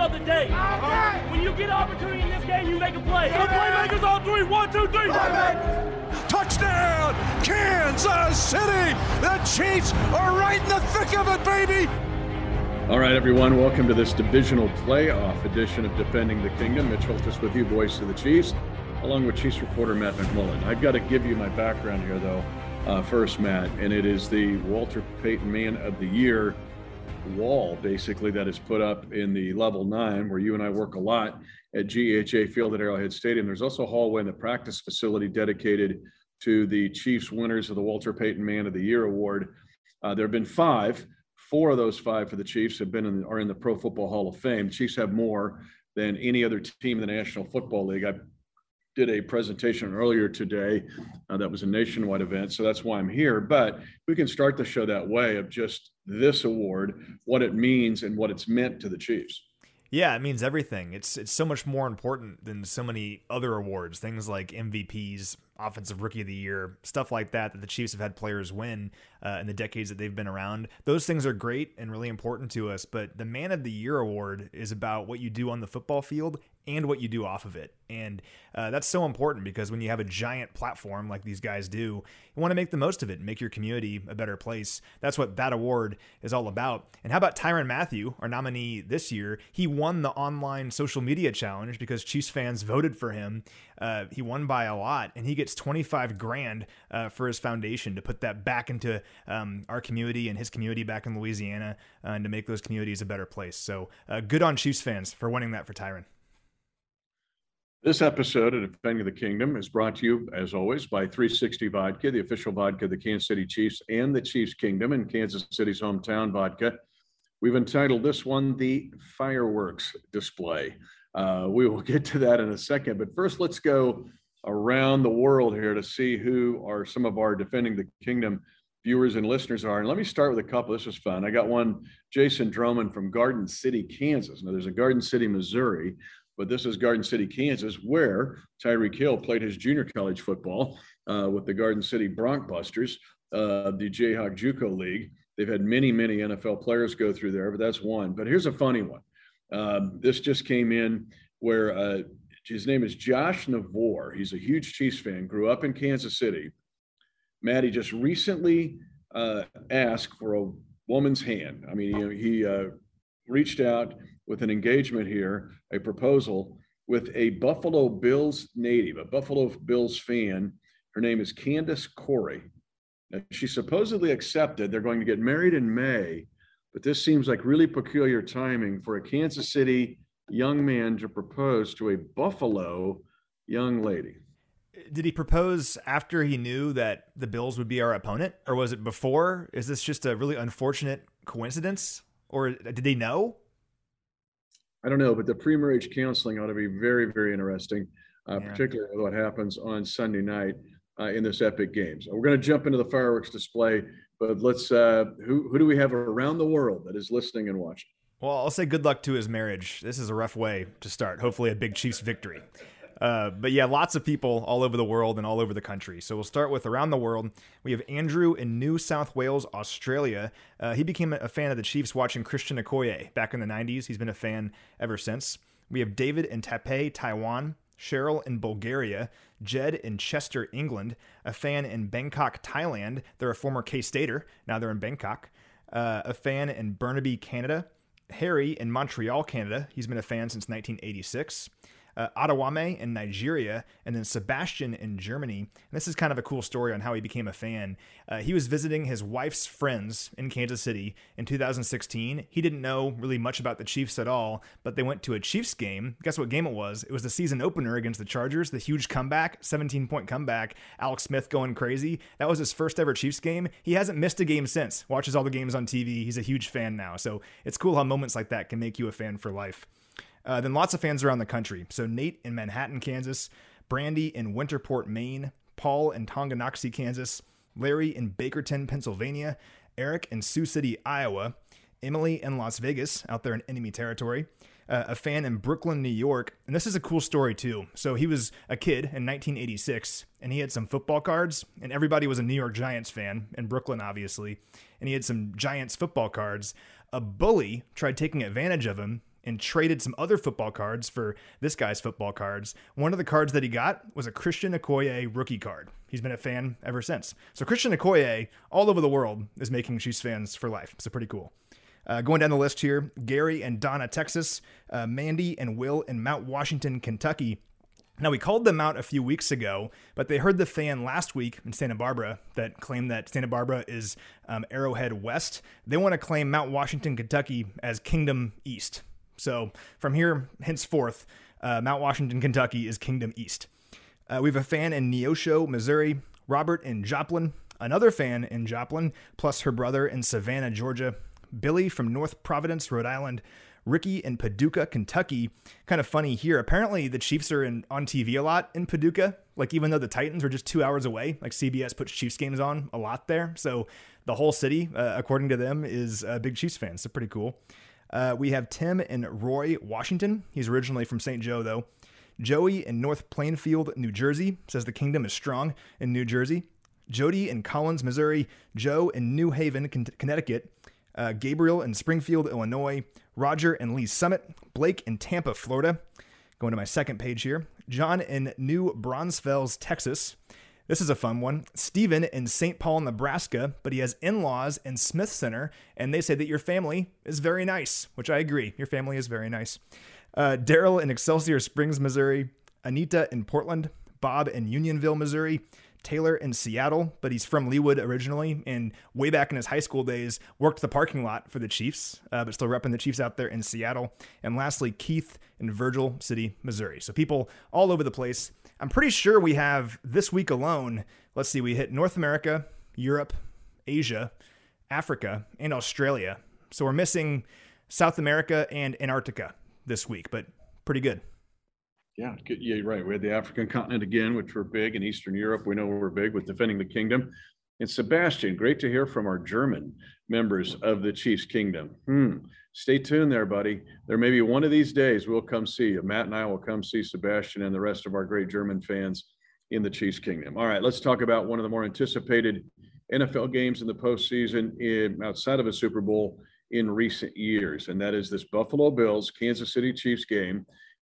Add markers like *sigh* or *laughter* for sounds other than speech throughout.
of the day. When you get an opportunity in this game, you make a play. The playmakers on three. One, two, three. Touchdown, Kansas City! The Chiefs are right in the thick of it, baby! All right, everyone, welcome to this divisional playoff edition of Defending the Kingdom. Mitch Holthus with you, voice of the Chiefs, along with Chiefs reporter Matt McMullen. I've got to give you my background here, though, uh, first, Matt, and it is the Walter Payton Man of the Year wall, basically, that is put up in the level nine, where you and I work a lot at GEHA Field at Arrowhead Stadium. There's also a hallway in the practice facility dedicated to the Chiefs winners of the Walter Payton Man of the Year award. Uh, there have been five. Four of those five for the Chiefs have been in, are in the Pro Football Hall of Fame. Chiefs have more than any other team in the National Football League. I did a presentation earlier today uh, that was a nationwide event, so that's why I'm here. But we can start the show that way of just this award, what it means, and what it's meant to the Chiefs. Yeah, it means everything. It's it's so much more important than so many other awards. Things like MVPs, offensive rookie of the year, stuff like that that the Chiefs have had players win uh, in the decades that they've been around. Those things are great and really important to us, but the man of the year award is about what you do on the football field and what you do off of it. And uh, that's so important because when you have a giant platform like these guys do, you want to make the most of it and make your community a better place. That's what that award is all about. And how about Tyrann Mathieu, our nominee this year? He won the online social media challenge because Chiefs fans voted for him. Uh, he won by a lot, and he gets 25 grand uh, for his foundation to put that back into um, our community and his community back in Louisiana uh, and to make those communities a better place. So uh, good on Chiefs fans for winning that for Tyrann. This episode of Defending the Kingdom is brought to you, as always, by 360 Vodka, the official vodka of the Kansas City Chiefs and the Chiefs Kingdom in Kansas City's hometown vodka. We've entitled this one the Fireworks Display. Uh, we will *laughs* get to that in a second, but first, let's go around the world here to see who are some of our Defending the Kingdom viewers and listeners are. And let me start with a couple. This was fun. I got one, Jason Drummond from Garden City, Kansas. Now, there's a Garden City, Missouri but this is Garden City, Kansas, where Tyreek Hill played his junior college football uh, with the Garden City Broncbusters, uh, the Jayhawk JUCO League. They've had many, many NFL players go through there, but that's one. But here's a funny one. Um, this just came in where uh, his name is Josh Navor. He's a huge Chiefs fan, grew up in Kansas City. Maddie just recently uh, asked for a woman's hand. I mean, he, he uh, reached out with an engagement here, a proposal with a Buffalo Bills native, a Buffalo Bills fan. Her name is Candace Corey. Now, she supposedly accepted. They're going to get married in May, but this seems like really peculiar timing for a Kansas City young man to propose to a Buffalo young lady. Did he propose after he knew that the Bills would be our opponent, or was it before? Is this just a really unfortunate coincidence, or did they know? I don't know, but the pre-marriage counseling ought to be very, very interesting, uh, yeah. particularly what happens on Sunday night uh, in this epic game. So we're going to jump into the fireworks display, but let's. Uh, who who do we have around the world that is listening and watching? Well, I'll say good luck to his marriage. This is a rough way to start. Hopefully, a big Chiefs victory. Uh, but yeah, lots of people all over the world and all over the country. So we'll start with around the world. We have Andrew in New South Wales, Australia. Uh, he became a fan of the Chiefs watching Christian Okoye back in the 90s. He's been a fan ever since. We have David in Taipei, Taiwan. Cheryl in Bulgaria, Jed in Chester, England, a fan in Bangkok, Thailand. They're a former K Stater, now they're in Bangkok. Uh, a fan in Burnaby, Canada. Harry in Montreal, Canada. He's been a fan since 1986 uh, Adewame in Nigeria, and then Sebastian in Germany. And this is kind of a cool story on how he became a fan. Uh, he was visiting his wife's friends in Kansas City in 2016. He didn't know really much about the Chiefs at all, but they went to a Chiefs game. Guess what game it was? It was the season opener against the Chargers, the huge comeback, 17 point comeback. Alex Smith going crazy. That was his first ever Chiefs game. He hasn't missed a game since. Watches all the games on TV. He's a huge fan now. So it's cool how moments like that can make you a fan for life. Uh, then lots of fans around the country. So Nate in Manhattan, Kansas, Brandy in Winterport, Maine, Paul in Tonganoxie, Kansas, Larry in Bakerton, Pennsylvania, Eric in Sioux City, Iowa, Emily in Las Vegas, out there in enemy territory, uh, a fan in Brooklyn, New York. And this is a cool story, too. So he was a kid in 1986, and he had some football cards, and everybody was a New York Giants fan, in Brooklyn, obviously. And he had some Giants football cards. A bully tried taking advantage of him and traded some other football cards for this guy's football cards. One of the cards that he got was a Christian Okoye rookie card. He's been a fan ever since. So Christian Okoye, all over the world, is making Chiefs fans for life. So pretty cool. Uh, going down the list here, Gary and Donna, Texas, uh, Mandy and Will in Mount Washington, Kentucky. Now, we called them out a few weeks ago, but they heard the fan last week in Santa Barbara that claimed that Santa Barbara is um, Arrowhead West. They want to claim Mount Washington, Kentucky as Kingdom East. So from here, henceforth, uh, Mount Washington, Kentucky is Kingdom East. Uh, we have a fan in Neosho, Missouri, Robert in Joplin, another fan in Joplin, plus her brother in Savannah, Georgia, Billy from North Providence, Rhode Island, Ricky in Paducah, Kentucky. Kind of funny here. Apparently, the Chiefs are in, on TV a lot in Paducah. Like, even though the Titans are just two hours away, like CBS puts Chiefs games on a lot there. So, the whole city, uh, according to them, is a big Chiefs fan. So, pretty cool. Uh, we have Tim and Roy, Washington. He's originally from St. Joe, though. Joey in North Plainfield, New Jersey says the kingdom is strong in New Jersey. Jody in Collins, Missouri. Joe in New Haven, Connecticut uh, Gabriel in Springfield, Illinois, Roger and Lee Summit, Blake in Tampa, Florida. Going to my second page here. John in New Braunfels, Texas. This is a fun one. Stephen in St. Paul, Nebraska, but he has in laws in Smith Center, and they say that your family is very nice, which I agree. Your family is very nice. Uh, Daryl in Excelsior Springs, Missouri. Anita in Portland. Bob in Unionville, Missouri. Taylor in Seattle, but he's from Leawood originally, and way back in his high school days, worked the parking lot for the Chiefs, uh, but still repping the Chiefs out there in Seattle. And lastly, Keith in Virgil City, Missouri. So people all over the place. I'm pretty sure we have this week alone. Let's see, we hit North America, Europe, Asia, Africa, and Australia. So we're missing South America and Antarctica this week, but pretty good. Yeah, yeah, right. We had the African continent again, which we're big in Eastern Europe. We know we're big with defending the kingdom. And Sebastian, great to hear from our German members of the Chiefs Kingdom. Hmm. Stay tuned there, buddy. There may be one of these days we'll come see you. Matt and I will come see Sebastian and the rest of our great German fans in the Chiefs Kingdom. All right, let's talk about one of the more anticipated NFL games in the postseason in, outside of a Super Bowl in recent years, and that is this Buffalo Bills Kansas City Chiefs game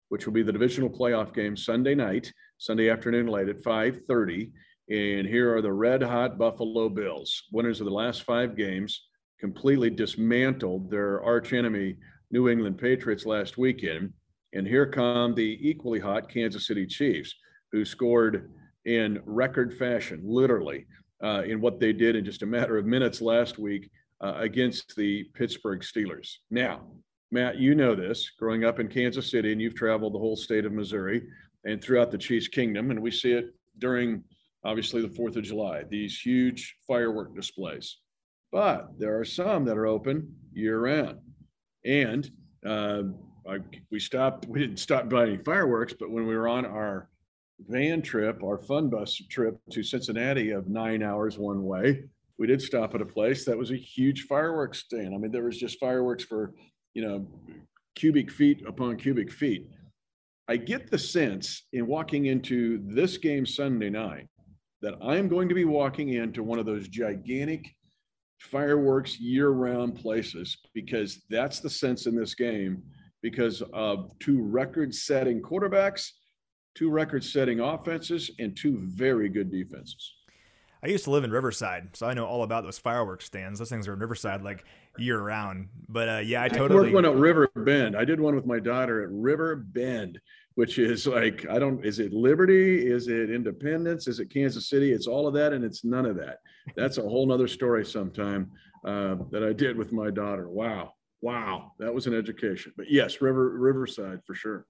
which will be the divisional playoff game Sunday night, Sunday afternoon late at 5:30. And here are the red hot Buffalo Bills, winners of the last five games, completely dismantled their arch enemy, New England Patriots, last weekend. And here come the equally hot Kansas City Chiefs, who scored in record fashion, literally, uh, in what they did in just a matter of minutes last week uh, against the Pittsburgh Steelers. Now, Matt, you know this growing up in Kansas City, and you've traveled the whole state of Missouri and throughout the Chiefs Kingdom, and we see it during obviously the 4th of July, these huge firework displays. But there are some that are open year round. And uh, I, we stopped, we didn't stop by any fireworks, but when we were on our van trip, our fun bus trip to Cincinnati of nine hours one way, we did stop at a place that was a huge fireworks stand. I mean, there was just fireworks for you know, cubic feet upon cubic feet. I get the sense in walking into this game Sunday night that I'm going to be walking into one of those gigantic fireworks year round places because that's the sense in this game because of two record setting quarterbacks, two record setting offenses, and two very good defenses. I used to live in Riverside, so I know all about those fireworks stands. Those things are in Riverside like year round. But uh, yeah, I totally. I worked one at River Bend. I did one with my daughter at River Bend, which is like I don't. Is it Liberty? Is it Independence? Is it Kansas City? It's all of that, and it's none of that. That's a whole nother story sometime uh, that I did with my daughter. Wow, wow, that was an education. But yes, River Riverside for sure.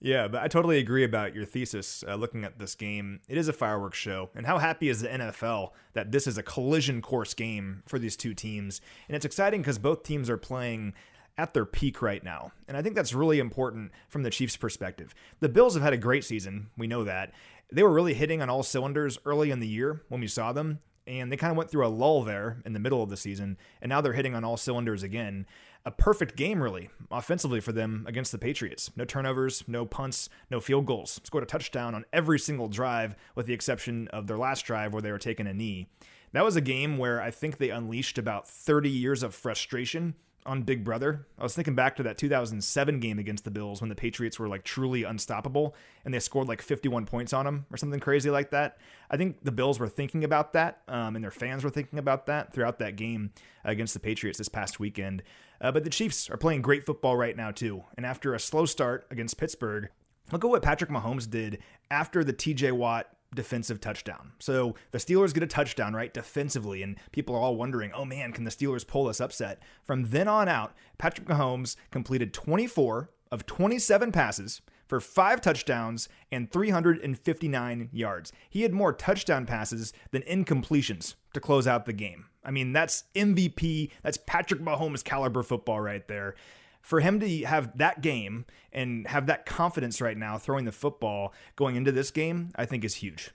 Yeah, but I totally agree about your thesis uh, looking at this game. It is a fireworks show. And how happy is the NFL that this is a collision course game for these two teams? And it's exciting because both teams are playing at their peak right now. And I think that's really important from the Chiefs' perspective. The Bills have had a great season. We know that. They were really hitting on all cylinders early in the year when we saw them. And they kind of went through a lull there in the middle of the season. And now they're hitting on all cylinders again a perfect game, really, offensively for them against the Patriots. No turnovers, no punts, no field goals. Scored a touchdown on every single drive, with the exception of their last drive where they were taking a knee. That was a game where I think they unleashed about 30 years of frustration on Big Brother. I was thinking back to that 2007 game against the Bills when the Patriots were like truly unstoppable and they scored like 51 points on them or something crazy like that. I think the Bills were thinking about that um, and their fans were thinking about that throughout that game against the Patriots this past weekend. Uh, but the Chiefs are playing great football right now, too. And after a slow start against Pittsburgh, look at what Patrick Mahomes did after the TJ Watt defensive touchdown. So the Steelers get a touchdown, right, defensively, and people are all wondering, oh man, can the Steelers pull this upset? From then on out, Patrick Mahomes completed 24 of 27 passes for five touchdowns and 359 yards. He had more touchdown passes than incompletions to close out the game. I mean, that's MVP, that's Patrick Mahomes caliber football right there for him to have that game and have that confidence right now throwing the football going into this game, I think is huge.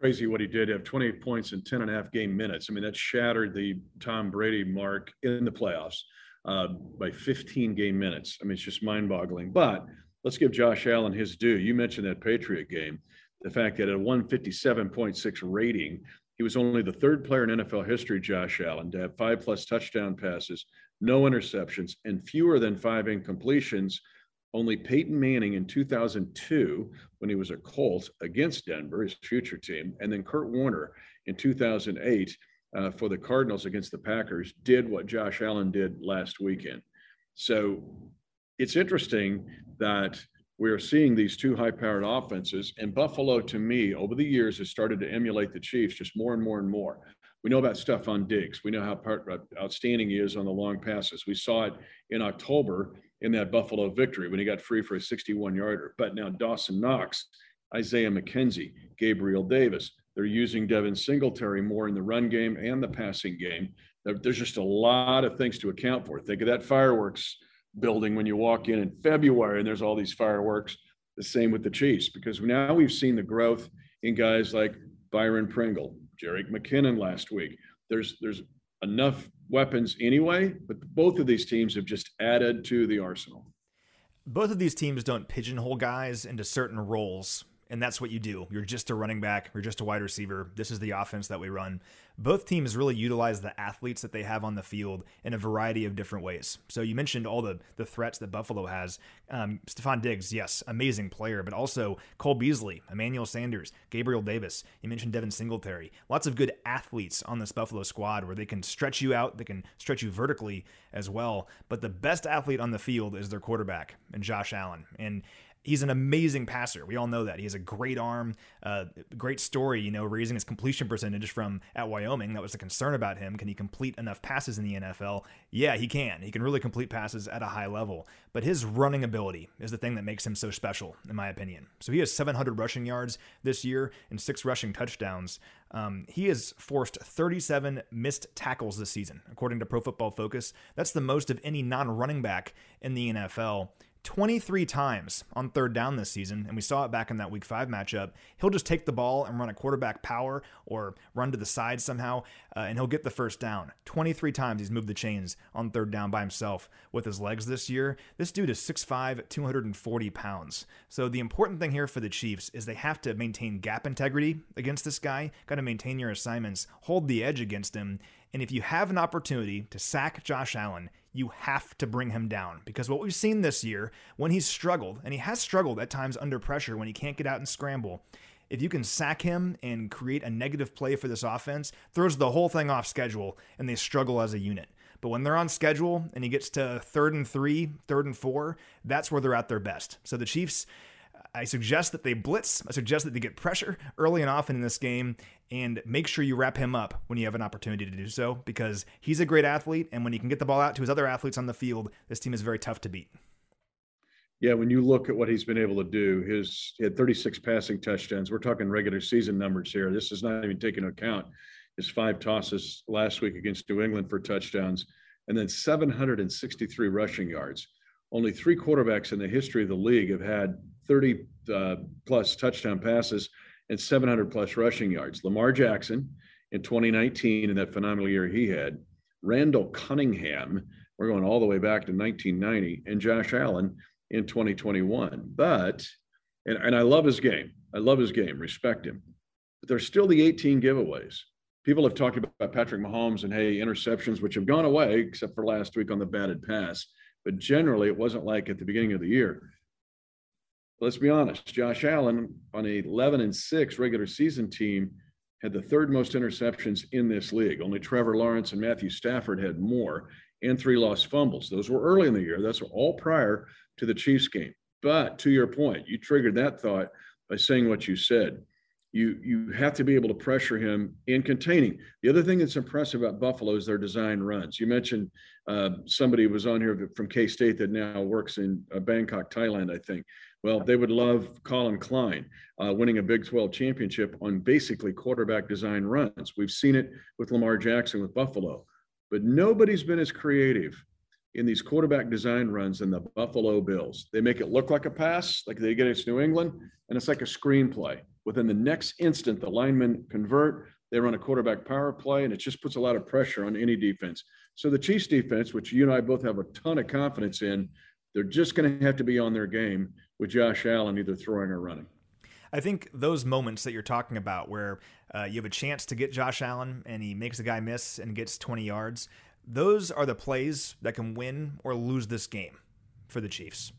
Crazy what he did have 28 points in 10 and a half game minutes. I mean, that shattered the Tom Brady mark in the playoffs uh, by 15 game minutes. I mean, it's just mind boggling. But let's give Josh Allen his due. You mentioned that Patriot game, the fact that at a 157.6 rating, he was only the third player in NFL history, Josh Allen, to have five plus touchdown passes no interceptions, and fewer than five incompletions. Only Peyton Manning in 2002, when he was a Colt against Denver, his future team, and then Kurt Warner in 2008 uh, for the Cardinals against the Packers, did what Josh Allen did last weekend. So it's interesting that we are seeing these two high powered offenses, and Buffalo, to me, over the years, has started to emulate the Chiefs just more and more and more. We know about Stefon Diggs. We know how part, uh, outstanding he is on the long passes. We saw it in October in that Buffalo victory when he got free for a 61 yarder. But now Dawson Knox, Isaiah McKenzie, Gabriel Davis, they're using Devin Singletary more in the run game and the passing game. There's just a lot of things to account for. Think of that fireworks building when you walk in in February and there's all these fireworks. The same with the Chiefs, because now we've seen the growth in guys like Byron Pringle, Jerick McKinnon last week. There's there's enough weapons anyway, but both of these teams have just added to the arsenal. Both of these teams don't pigeonhole guys into certain roles and that's what you do. You're just a running back, you're just a wide receiver. This is the offense that we run. Both teams really utilize the athletes that they have on the field in a variety of different ways. So you mentioned all the the threats that Buffalo has. Um, Stefon Diggs, yes, amazing player, but also Cole Beasley, Emmanuel Sanders, Gabriel Davis. You mentioned Devin Singletary. Lots of good athletes on this Buffalo squad where they can stretch you out, they can stretch you vertically as well. But the best athlete on the field is their quarterback and Josh Allen. And He's an amazing passer. We all know that. He has a great arm, uh, great story, you know, raising his completion percentage from at Wyoming. That was a concern about him. Can he complete enough passes in the NFL? Yeah, he can. He can really complete passes at a high level. But his running ability is the thing that makes him so special, in my opinion. So he has 700 rushing yards this year and six rushing touchdowns. Um, he has forced 37 missed tackles this season, according to Pro Football Focus. That's the most of any non running back in the NFL. 23 times on third down this season, and we saw it back in that week five matchup. He'll just take the ball and run a quarterback power or run to the side somehow, uh, and he'll get the first down. 23 times he's moved the chains on third down by himself with his legs this year. This dude is 6'5, 240 pounds. So the important thing here for the Chiefs is they have to maintain gap integrity against this guy, got to maintain your assignments, hold the edge against him. And if you have an opportunity to sack Josh Allen, you have to bring him down because what we've seen this year when he's struggled, and he has struggled at times under pressure when he can't get out and scramble. If you can sack him and create a negative play for this offense, throws the whole thing off schedule and they struggle as a unit. But when they're on schedule and he gets to third and three, third and four, that's where they're at their best. So the Chiefs, I suggest that they blitz. I suggest that they get pressure early and often in this game and make sure you wrap him up when you have an opportunity to do so because he's a great athlete. And when he can get the ball out to his other athletes on the field, this team is very tough to beat. Yeah, when you look at what he's been able to do, his he had 36 passing touchdowns. We're talking regular season numbers here. This is not even taking into account his five tosses last week against New England for touchdowns, and then 763 rushing yards. Only three quarterbacks in the history of the league have had 30 uh, plus touchdown passes and 700 plus rushing yards. Lamar Jackson in 2019, in that phenomenal year he had, Randall Cunningham, we're going all the way back to 1990, and Josh Allen in 2021. But, and, and I love his game. I love his game, respect him. But there's still the 18 giveaways. people have talked about Patrick Mahomes and hey, interceptions, which have gone away except for last week on the batted pass. But generally, it wasn't like at the beginning of the year. Let's be honest. Josh Allen on a 11 and 6 regular season team had the third most interceptions in this league. Only Trevor Lawrence and Matthew Stafford had more, and three lost fumbles. Those were early in the year. That's all prior to the Chiefs game. But to your point, you triggered that thought by saying what you said. You you have to be able to pressure him in containing. The other thing that's impressive about Buffalo is their design runs. You mentioned uh, somebody was on here from K State that now works in uh, Bangkok, Thailand, I think. Well, they would love Collin Klein uh, winning a Big 12 championship on basically quarterback design runs. We've seen it with Lamar Jackson with Buffalo, but nobody's been as creative in these quarterback design runs than the Buffalo Bills. They make it look like a pass, like they get it to New England, and it's like a screenplay. Within the next instant, the linemen convert, they run a quarterback power play, and it just puts a lot of pressure on any defense. So the Chiefs defense, which you and I both have a ton of confidence in, they're just going to have to be on their game with Josh Allen either throwing or running. I think those moments that you're talking about, where uh, you have a chance to get Josh Allen and he makes a guy miss and gets 20 yards, those are the plays that can win or lose this game for the Chiefs.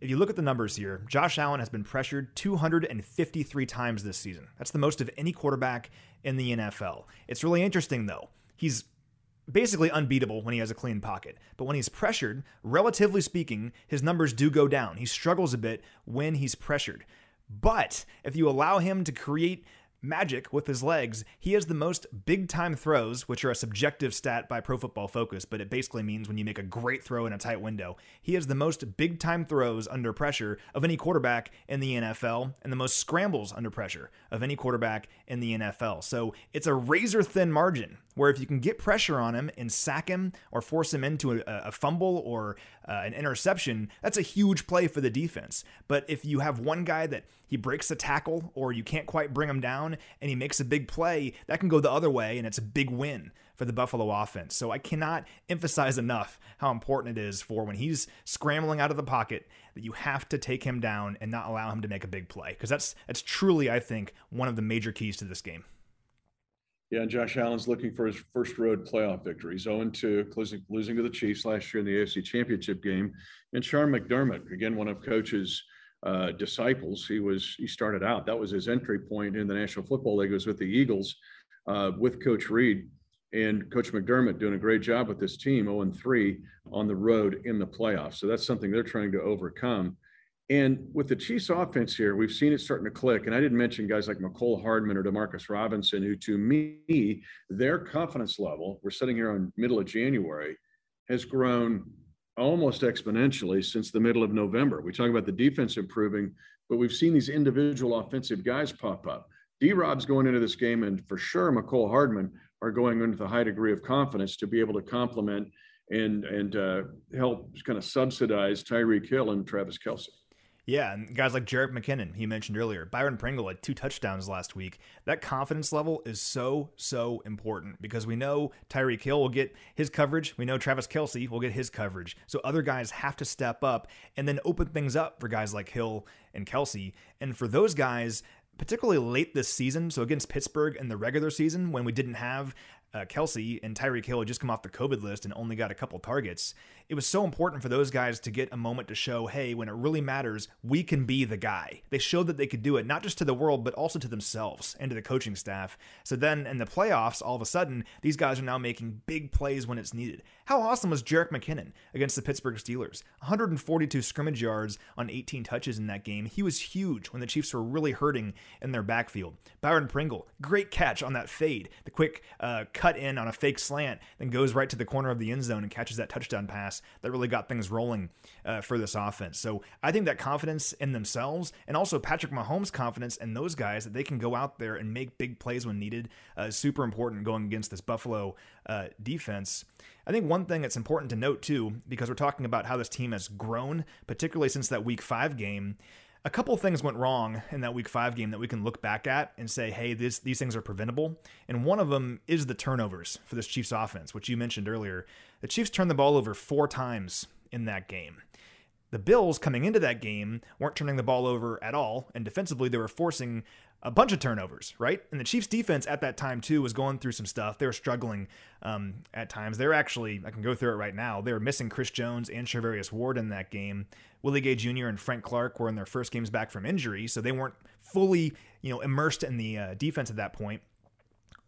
If you look at the numbers here, Josh Allen has been pressured 253 times this season. That's the most of any quarterback in the NFL. It's really interesting, though. He's basically unbeatable when he has a clean pocket. But when he's pressured, relatively speaking, his numbers do go down. He struggles a bit when he's pressured. But if you allow him to create magic with his legs. He has the most big time throws, which are a subjective stat by Pro Football Focus, but it basically means when you make a great throw in a tight window. He has the most big time throws under pressure of any quarterback in the NFL and the most scrambles under pressure of any quarterback in the NFL. So it's a razor thin margin where if you can get pressure on him and sack him or force him into a, a fumble or uh, an interception, that's a huge play for the defense. But if you have one guy that he breaks a tackle or you can't quite bring him down and he makes a big play, that can go the other way and it's a big win for the Buffalo offense. So I cannot emphasize enough how important it is for when he's scrambling out of the pocket that you have to take him down and not allow him to make a big play because that's that's truly I think one of the major keys to this game. Yeah, and Josh Allen's looking for his first road playoff victory. He's 0 2, losing to the Chiefs last year in the AFC Championship game. And Sean McDermott, again, one of coach's uh, disciples, he was he started out. That was his entry point in the National Football League. Was with the Eagles, uh, with Coach Reid, and Coach McDermott doing a great job with this team, 0 3 on the road in the playoffs. So that's something they're trying to overcome. And with the Chiefs offense here, we've seen it starting to click. And I didn't mention guys like Mecole Hardman or Demarcus Robinson, who to me, their confidence level, we're sitting here on middle of January, has grown almost exponentially since the middle of November. We talk about the defense improving, but we've seen these individual offensive guys pop up. D Rob's going into this game, and for sure, Mecole Hardman are going into the high degree of confidence to be able to complement and and uh, help kind of subsidize Tyreek Hill and Travis Kelce. Yeah, and guys like Jerick McKinnon, he mentioned earlier, Byron Pringle had two touchdowns last week. That confidence level is so, so important because we know Tyreek Hill will get his coverage. We know Travis Kelce will get his coverage. So other guys have to step up and then open things up for guys like Hill and Kelce. And for those guys, particularly late this season, so against Pittsburgh in the regular season when we didn't have uh, Kelce and Tyreek Hill had just come off the COVID list and only got a couple targets. It was so important for those guys to get a moment to show, hey, when it really matters, we can be the guy. They showed that they could do it, not just to the world, but also to themselves and to the coaching staff. So then in the playoffs, all of a sudden, these guys are now making big plays when it's needed. How awesome was Jerick McKinnon against the Pittsburgh Steelers? 142 scrimmage yards on 18 touches in that game. He was huge when the Chiefs were really hurting in their backfield. Byron Pringle, great catch on that fade. The quick uh, cut in on a fake slant, then goes right to the corner of the end zone and catches that touchdown pass that really got things rolling uh, for this offense. So I think that confidence in themselves and also Patrick Mahomes' confidence in those guys that they can go out there and make big plays when needed uh, is super important going against this Buffalo uh, defense. I think one thing that's important to note too, because we're talking about how this team has grown, particularly since that week five game, a couple things went wrong in that week five game that we can look back at and say, hey, this, these things are preventable. And one of them is the turnovers for this Chiefs offense, which you mentioned earlier. The Chiefs turned the ball over four times in that game. The Bills coming into that game weren't turning the ball over at all, and defensively they were forcing a bunch of turnovers, right? And the Chiefs defense at that time too was going through some stuff. They were struggling um, at times. They're actually, I can go through it right now. They were missing Chris Jones and Charvarius Ward in that game. Willie Gay Jr. and Frank Clark were in their first games back from injury, so they weren't fully, you know, immersed in the uh, defense at that point.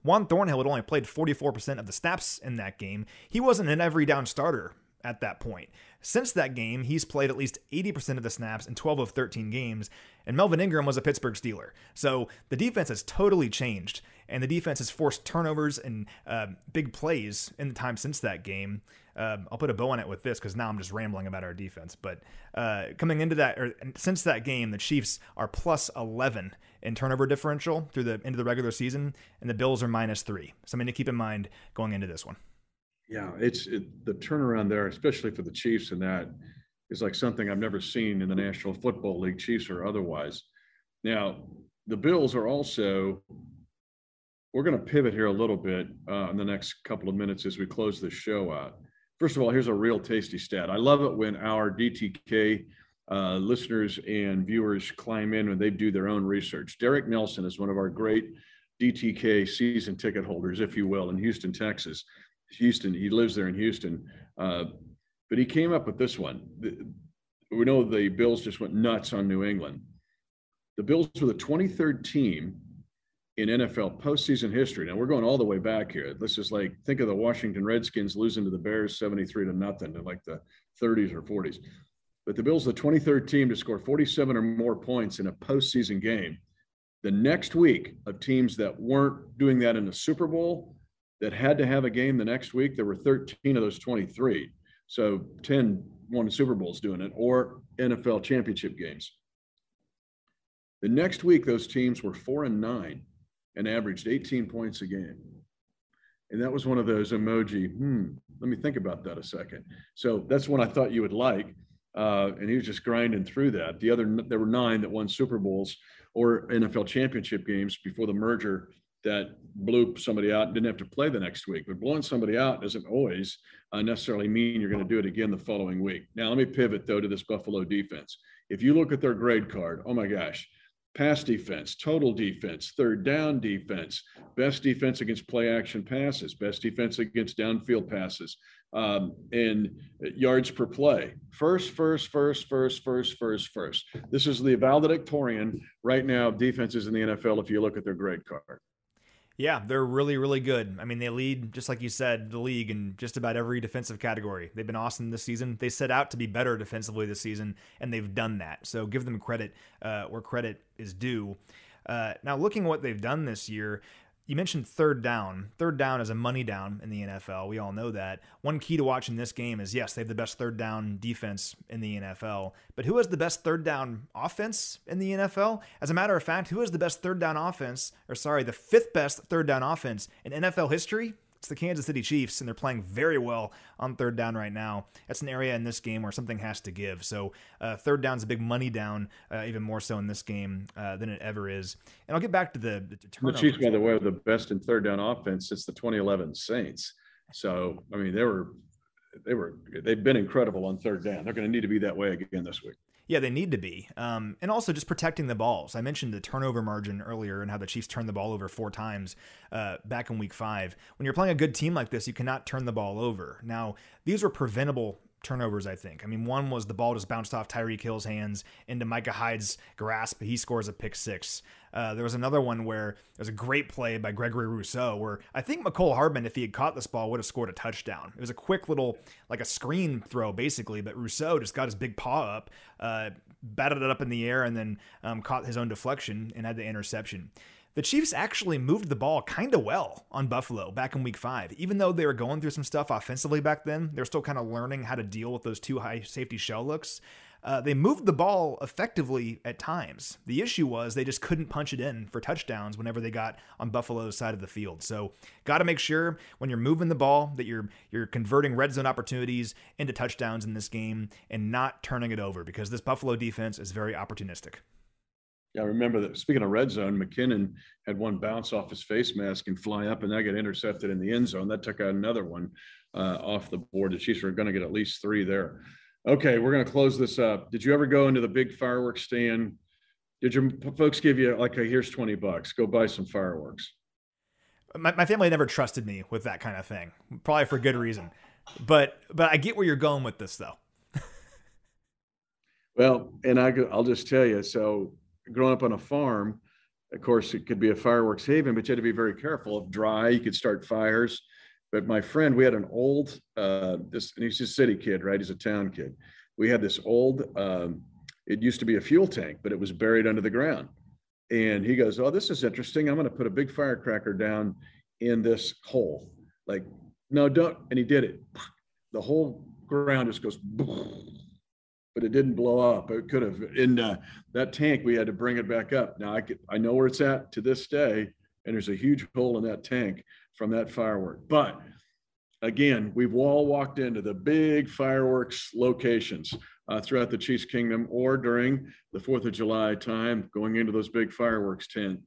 Juan Thornhill had only played 44% of the snaps in that game. He wasn't an every down starter at that point. Since that game, he's played at least 80% of the snaps in 12 of 13 games, and Melvin Ingram was a Pittsburgh Steeler. So the defense has totally changed, and the defense has forced turnovers and uh, big plays in the time since that game. Uh, I'll put a bow on it with this because now I'm just rambling about our defense. But uh, coming into that, or since that game, the Chiefs are plus 11 in turnover differential through the into the regular season, and the Bills are minus three. Something to keep in mind going into this one. Yeah, it's it, the turnaround there, especially for the Chiefs, and that is like something I've never seen in the National Football League, Chiefs or otherwise. Now, the Bills are also. We're going to pivot here a little bit uh, in the next couple of minutes as we close this show out. First of all, here's a real tasty stat. I love it when our DTK uh, listeners and viewers climb in when they do their own research. Derek Nelson is one of our great DTK season ticket holders, if you will, in Houston, Texas. Houston. He lives there in Houston. Uh, but he came up with this one. The, we know the Bills just went nuts on New England. The Bills were the 23rd team in NFL postseason history. Now we're going all the way back here. This is like think of the Washington Redskins losing to the Bears 73 to nothing in like the 30s or 40s. But the Bills, the 23rd team to score 47 or more points in a postseason game. The next week of teams that weren't doing that in the Super Bowl that had to have a game the next week, there were 13 of those 23. So 10 won Super Bowls doing it or NFL championship games. The next week, those teams were four and nine and averaged 18 points a game. And that was one of those emoji, hmm, let me think about that a second. So that's one I thought you would like. Uh, and he was just grinding through that. The other, there were nine that won Super Bowls or NFL championship games before the merger that blew somebody out and didn't have to play the next week. But blowing somebody out doesn't always uh, necessarily mean you're going to do it again the following week. Now, let me pivot though to this Buffalo defense. If you look at their grade card, oh my gosh, pass defense, total defense, third down defense, best defense against play action passes, best defense against downfield passes, um, and yards per play. First, first, first, first, first, first, first. This is the valedictorian right now of defenses in the NFL if you look at their grade card. Yeah, they're really, really good. I mean, they lead, just like you said, the league in just about every defensive category. They've been awesome this season. They set out to be better defensively this season, and they've done that. So give them credit uh, where credit is due. Uh, now, looking at what they've done this year, you mentioned third down. Third down is a money down in the NFL. We all know that. One key to watching this game is yes, they have the best third down defense in the NFL, but who has the best third down offense in the NFL? As a matter of fact, who has the best third down offense, or sorry, the fifth best third down offense in NFL history? It's the Kansas City Chiefs, and they're playing very well on third down right now. That's an area in this game where something has to give. So, uh, third down's a big money down, uh, even more so in this game uh, than it ever is. And I'll get back to the the, the Chiefs, by the way, are the best in third down offense since the 2011 Saints. So, I mean, they were they were they've been incredible on third down. They're going to need to be that way again this week. Yeah, they need to be. Um, and also just protecting the balls. I mentioned the turnover margin earlier and how the Chiefs turned the ball over four times uh, back in week five. When you're playing a good team like this, you cannot turn the ball over. Now, these were preventable turnovers, I think. I mean, one was the ball just bounced off Tyreek Hill's hands into Micah Hyde's grasp. He scores a pick six. Uh, there was another one where there was a great play by Gregory Rousseau where I think Mecole Hardman, if he had caught this ball, would have scored a touchdown. It was a quick little, like a screen throw, basically, but Rousseau just got his big paw up, uh, batted it up in the air, and then um, caught his own deflection and had the interception the Chiefs actually moved the ball kind of well on Buffalo back in week five. Even though they were going through some stuff offensively back then, they're still kind of learning how to deal with those two high safety shell looks. Uh, they moved the ball effectively at times. The issue was they just couldn't punch it in for touchdowns whenever they got on Buffalo's side of the field. So, got to make sure when you're moving the ball that you're you're converting red zone opportunities into touchdowns in this game and not turning it over because this Buffalo defense is very opportunistic. Yeah, I remember that. Speaking of red zone, McKinnon had one bounce off his face mask and fly up, and that got intercepted in the end zone. That took another one uh, off the board. The Chiefs were going to get at least three there. Okay, we're going to close this up. Did you ever go into the big fireworks stand? Did your folks give you like, a, here's 20 bucks, go buy some fireworks? My, my family never trusted me with that kind of thing, probably for good reason. But but I get where you're going with this, though. *laughs* well, and I, I'll just tell you. So, growing up on a farm, of course, it could be a fireworks haven, but you had to be very careful. If dry, you could start fires. But my friend, we had an old, uh, this, and he's a city kid, right? He's a town kid. We had this old, um, it used to be a fuel tank, but it was buried under the ground. And he goes, Oh, this is interesting. I'm going to put a big firecracker down in this hole. Like, no, don't. And he did it. The whole ground just goes, but it didn't blow up. It could have. In uh, that tank, we had to bring it back up. Now I could, I know where it's at to this day, and there's a huge hole in that tank from that firework. But again, we've all walked into the big fireworks locations uh, throughout the Chiefs Kingdom or during the Fourth of July time, going into those big fireworks tent.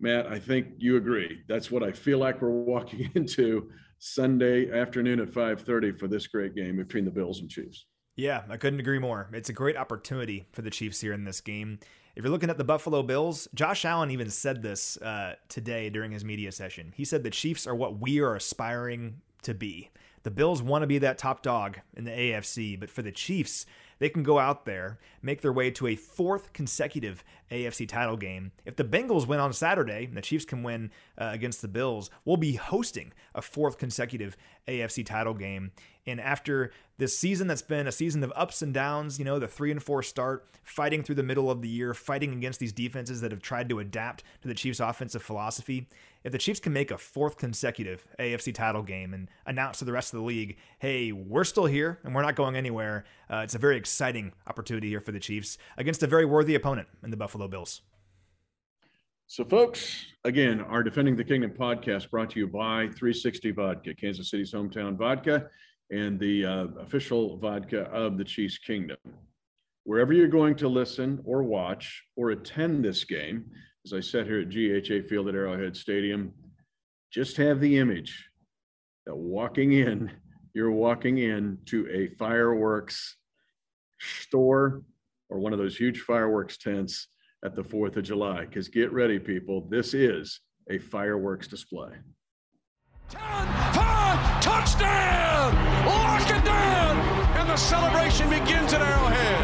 Matt, I think you agree. That's what I feel like we're walking *laughs* into Sunday afternoon at 5:30 for this great game between the Bills and Chiefs. Yeah, I couldn't agree more. It's a great opportunity for the Chiefs here in this game. If you're looking at the Buffalo Bills, Josh Allen even said this uh, today during his media session. He said the Chiefs are what we are aspiring to be. The Bills want to be that top dog in the AFC, but for the Chiefs, they can go out there, make their way to a fourth consecutive AFC title game. If the Bengals win on Saturday and the Chiefs can win uh, against the Bills, we'll be hosting a fourth consecutive AFC title game. And after this season that's been a season of ups and downs, you know, the three and four start, fighting through the middle of the year, fighting against these defenses that have tried to adapt to the Chiefs' offensive philosophy, if the Chiefs can make a fourth consecutive AFC title game and announce to the rest of the league, hey, we're still here and we're not going anywhere, uh, it's a very exciting opportunity here for the Chiefs against a very worthy opponent in the Buffalo Bills. So, folks, again, our Defending the Kingdom podcast brought to you by 360 Vodka, Kansas City's hometown vodka, and the uh, official vodka of the Chiefs Kingdom. Wherever you're going to listen or watch or attend this game, as I sat here at GEHA Field at Arrowhead Stadium, just have the image that walking in, you're walking in to a fireworks store or one of those huge fireworks tents at the 4th of July. Because get ready, people, this is a fireworks display. 10, 5, touchdown! Lock it down! And the celebration begins at Arrowhead.